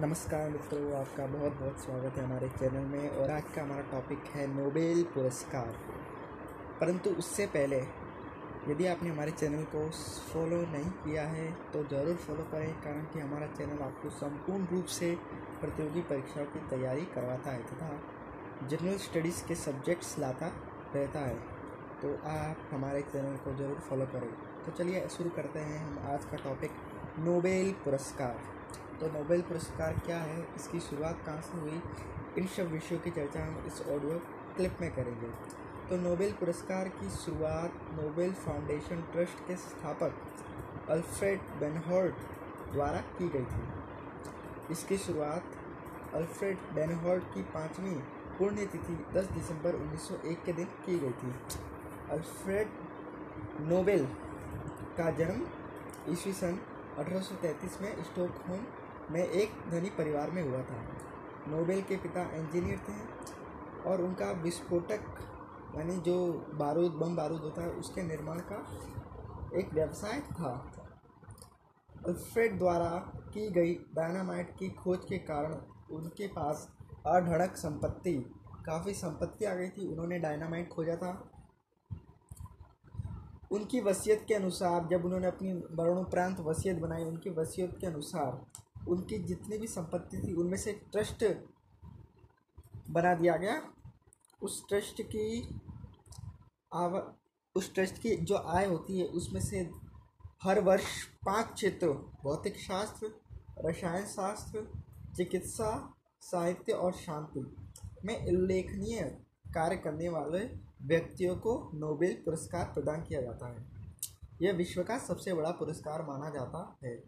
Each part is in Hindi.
नमस्कार मित्रों, आपका बहुत बहुत स्वागत है हमारे चैनल में और आज का हमारा टॉपिक है नोबेल पुरस्कार। परंतु उससे पहले, यदि आपने हमारे चैनल को फॉलो नहीं किया है तो ज़रूर फॉलो करें, कारण कि हमारा चैनल आपको संपूर्ण रूप से प्रतियोगी परीक्षाओं की तैयारी करवाता है तथा जनरल स्टडीज़ के सब्जेक्ट्स लाता रहता है। तो आप हमारे चैनल को ज़रूर फॉलो करें। तो चलिए शुरू करते हैं हम आज का टॉपिक नोबेल पुरस्कार। तो नोबेल पुरस्कार क्या है? इसकी शुरुआत कहाँ से हुई? इन सब विषयों की चर्चा हम इस ऑडियो क्लिप में करेंगे। तो नोबेल पुरस्कार की शुरुआत नोबेल फाउंडेशन ट्रस्ट के स्थापक अल्फ्रेड बेनहॉर्ट द्वारा की गई थी। इसकी शुरुआत अल्फ्रेड बेनहॉर्ट की पाँचवीं पुण्यतिथि 10 दिसंबर 1901 के दिन की गई थी। अल्फ्रेड नोबेल का जन्म ईस्वी सन 1833 में स्टॉकहोम में एक धनी परिवार में हुआ था। नोबेल के पिता इंजीनियर थे और उनका विस्फोटक, यानी जो बारूद, बम बारूद होता है, उसके निर्माण का एक व्यवसाय था। अल्फ्रेड द्वारा की गई डायनामाइट की खोज के कारण उनके पास अढड़क संपत्ति, काफ़ी संपत्ति आ गई थी। उन्होंने डायनामाइट खोजा था। उनकी वसीयत के अनुसार, जब उन्होंने अपनी मरणोपरांत वसीयत बनाई, उनकी वसीयत के अनुसार उनकी जितनी भी संपत्ति थी, उनमें से ट्रस्ट बना दिया गया। उस ट्रस्ट की आव, उस ट्रस्ट की जो आय होती है, उसमें से हर वर्ष पाँच क्षेत्रों, भौतिक शास्त्र, रसायन शास्त्र, चिकित्सा, साहित्य और शांति में उल्लेखनीय कार्य करने वाले व्यक्तियों को नोबेल पुरस्कार प्रदान किया जाता है। यह विश्व का सबसे बड़ा पुरस्कार माना जाता है।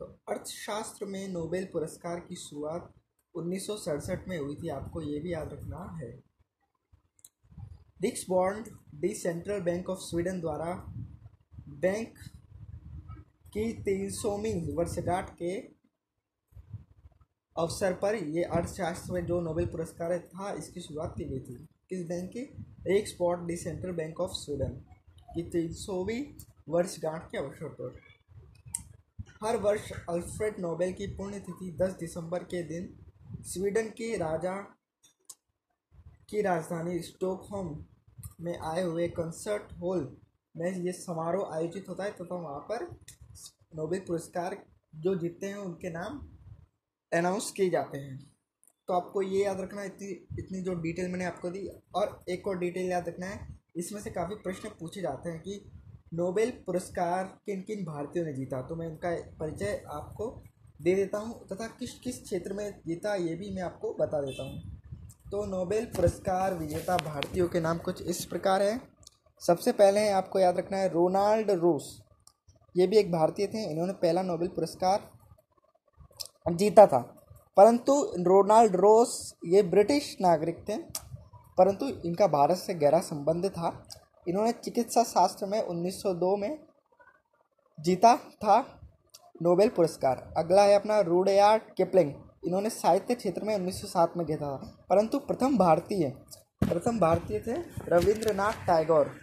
तो अर्थशास्त्र में नोबेल पुरस्कार की शुरुआत उन्नीस सौ सड़सठ में हुई थी, आपको ये भी याद रखना है। डिक्स bond the central bank of Sweden द्वारा बैंक की तीन सौवीं वर्षगांठ के अवसर पर ये अर्थशास्त्र में जो नोबेल पुरस्कार था, इसकी शुरुआत की गई थी। किस बैंक की? एक spot the central bank of Sweden की तीन सौवीं वर्षगांठ के अवसर पर। हर वर्ष अल्फ्रेड नोबेल की पुण्यतिथि 10 दिसंबर के दिन स्वीडन के राजा, की राजधानी स्टॉकहोम में आए हुए कंसर्ट हॉल में ये समारोह आयोजित होता है तथा तो वहाँ पर नोबेल पुरस्कार जो जीतते हैं उनके नाम अनाउंस किए जाते हैं। तो आपको ये याद रखना इतनी इतनी जो डिटेल मैंने आपको दी और एक और डिटेल याद रखना है, इसमें से काफ़ी प्रश्न पूछे जाते हैं कि नोबेल पुरस्कार किन किन भारतीयों ने जीता? तो मैं उनका परिचय आपको दे देता हूँ तथा किस किस क्षेत्र में जीता ये भी मैं आपको बता देता हूँ। तो नोबेल पुरस्कार विजेता भारतीयों के नाम कुछ इस प्रकार है। सबसे पहले आपको याद रखना है रोनाल्ड रोस। ये भी एक भारतीय थे, इन्होंने पहला नोबेल पुरस्कार जीता था। परंतु रोनाल्ड रोस ये ब्रिटिश नागरिक थे, परंतु इनका भारत से गहरा संबंध था। इन्होंने चिकित्सा शास्त्र में 1902 में जीता था नोबेल पुरस्कार। अगला है अपना रूडयार्ड किपलिंग। इन्होंने साहित्य क्षेत्र में 1907 में जीता था। परंतु प्रथम भारतीय प्रथम भारतीय थे रविंद्रनाथ टैगोर।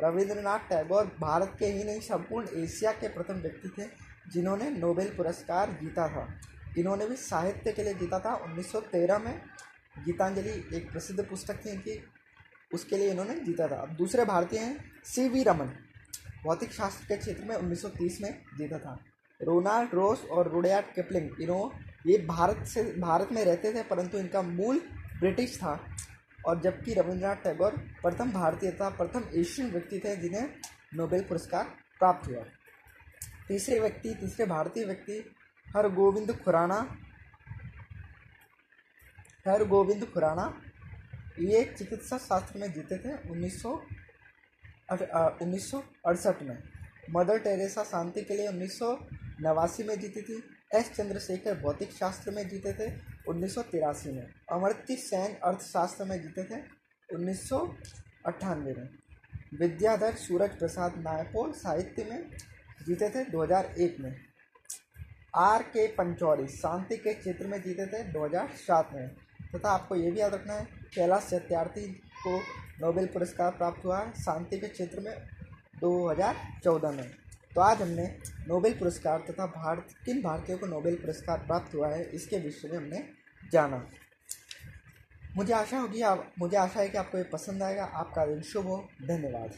रविंद्रनाथ टैगोर भारत के ही नहीं, संपूर्ण एशिया के प्रथम व्यक्ति थे जिन्होंने नोबेल पुरस्कार जीता था। इन्होंने भी साहित्य के लिए जीता था। 1913 में गीतांजलि एक प्रसिद्ध पुस्तक थी इनकी। उसके लिए इन्होंने जीता था। अब दूसरे भारतीय हैं सी वी रमन। भौतिक शास्त्र के क्षेत्र में 1930 में जीता था। रोनाल्ड रोस और रोडयार्ड किपलिंग इन्हों, ये भारत से, भारत में रहते थे, परंतु इनका मूल ब्रिटिश था। और जबकि रविंद्रनाथ टैगोर प्रथम भारतीय था प्रथम एशियन व्यक्ति थे जिन्हें नोबेल पुरस्कार प्राप्त हुआ। तीसरे व्यक्ति, तीसरे भारतीय व्यक्ति हर गोविंद खुराना हर गोविंद खुराना ये चिकित्सा शास्त्र में जीते थे उन्नीस उन्नीस सौ में। मदर टेरेसा शांति के लिए उन्नीस सौ नवासी में जीती थी। एस चंद्रशेखर भौतिक शास्त्र में जीते थे उन्नीस सौ तिरासी में। अमृति सैन अर्थशास्त्र में जीते थे उन्नीस सौ अट्ठानवे में। विद्याधर सूरज प्रसाद नायपोल साहित्य में जीते थे 2001 में। आर के पंचौरी शांति के क्षेत्र में जीते थे 2007 में। तथा आपको ये भी याद रखना है, कैलाश सत्यार्थी को नोबेल पुरस्कार प्राप्त हुआ है शांति के क्षेत्र में 2014 में। तो आज हमने नोबेल पुरस्कार तथा भारत, किन भारतीयों को नोबेल पुरस्कार प्राप्त हुआ है, इसके विषय में हमने जाना। मुझे आशा होगी आप, मुझे आशा है कि आपको ये पसंद आएगा। आपका दिन शुभ हो। धन्यवाद।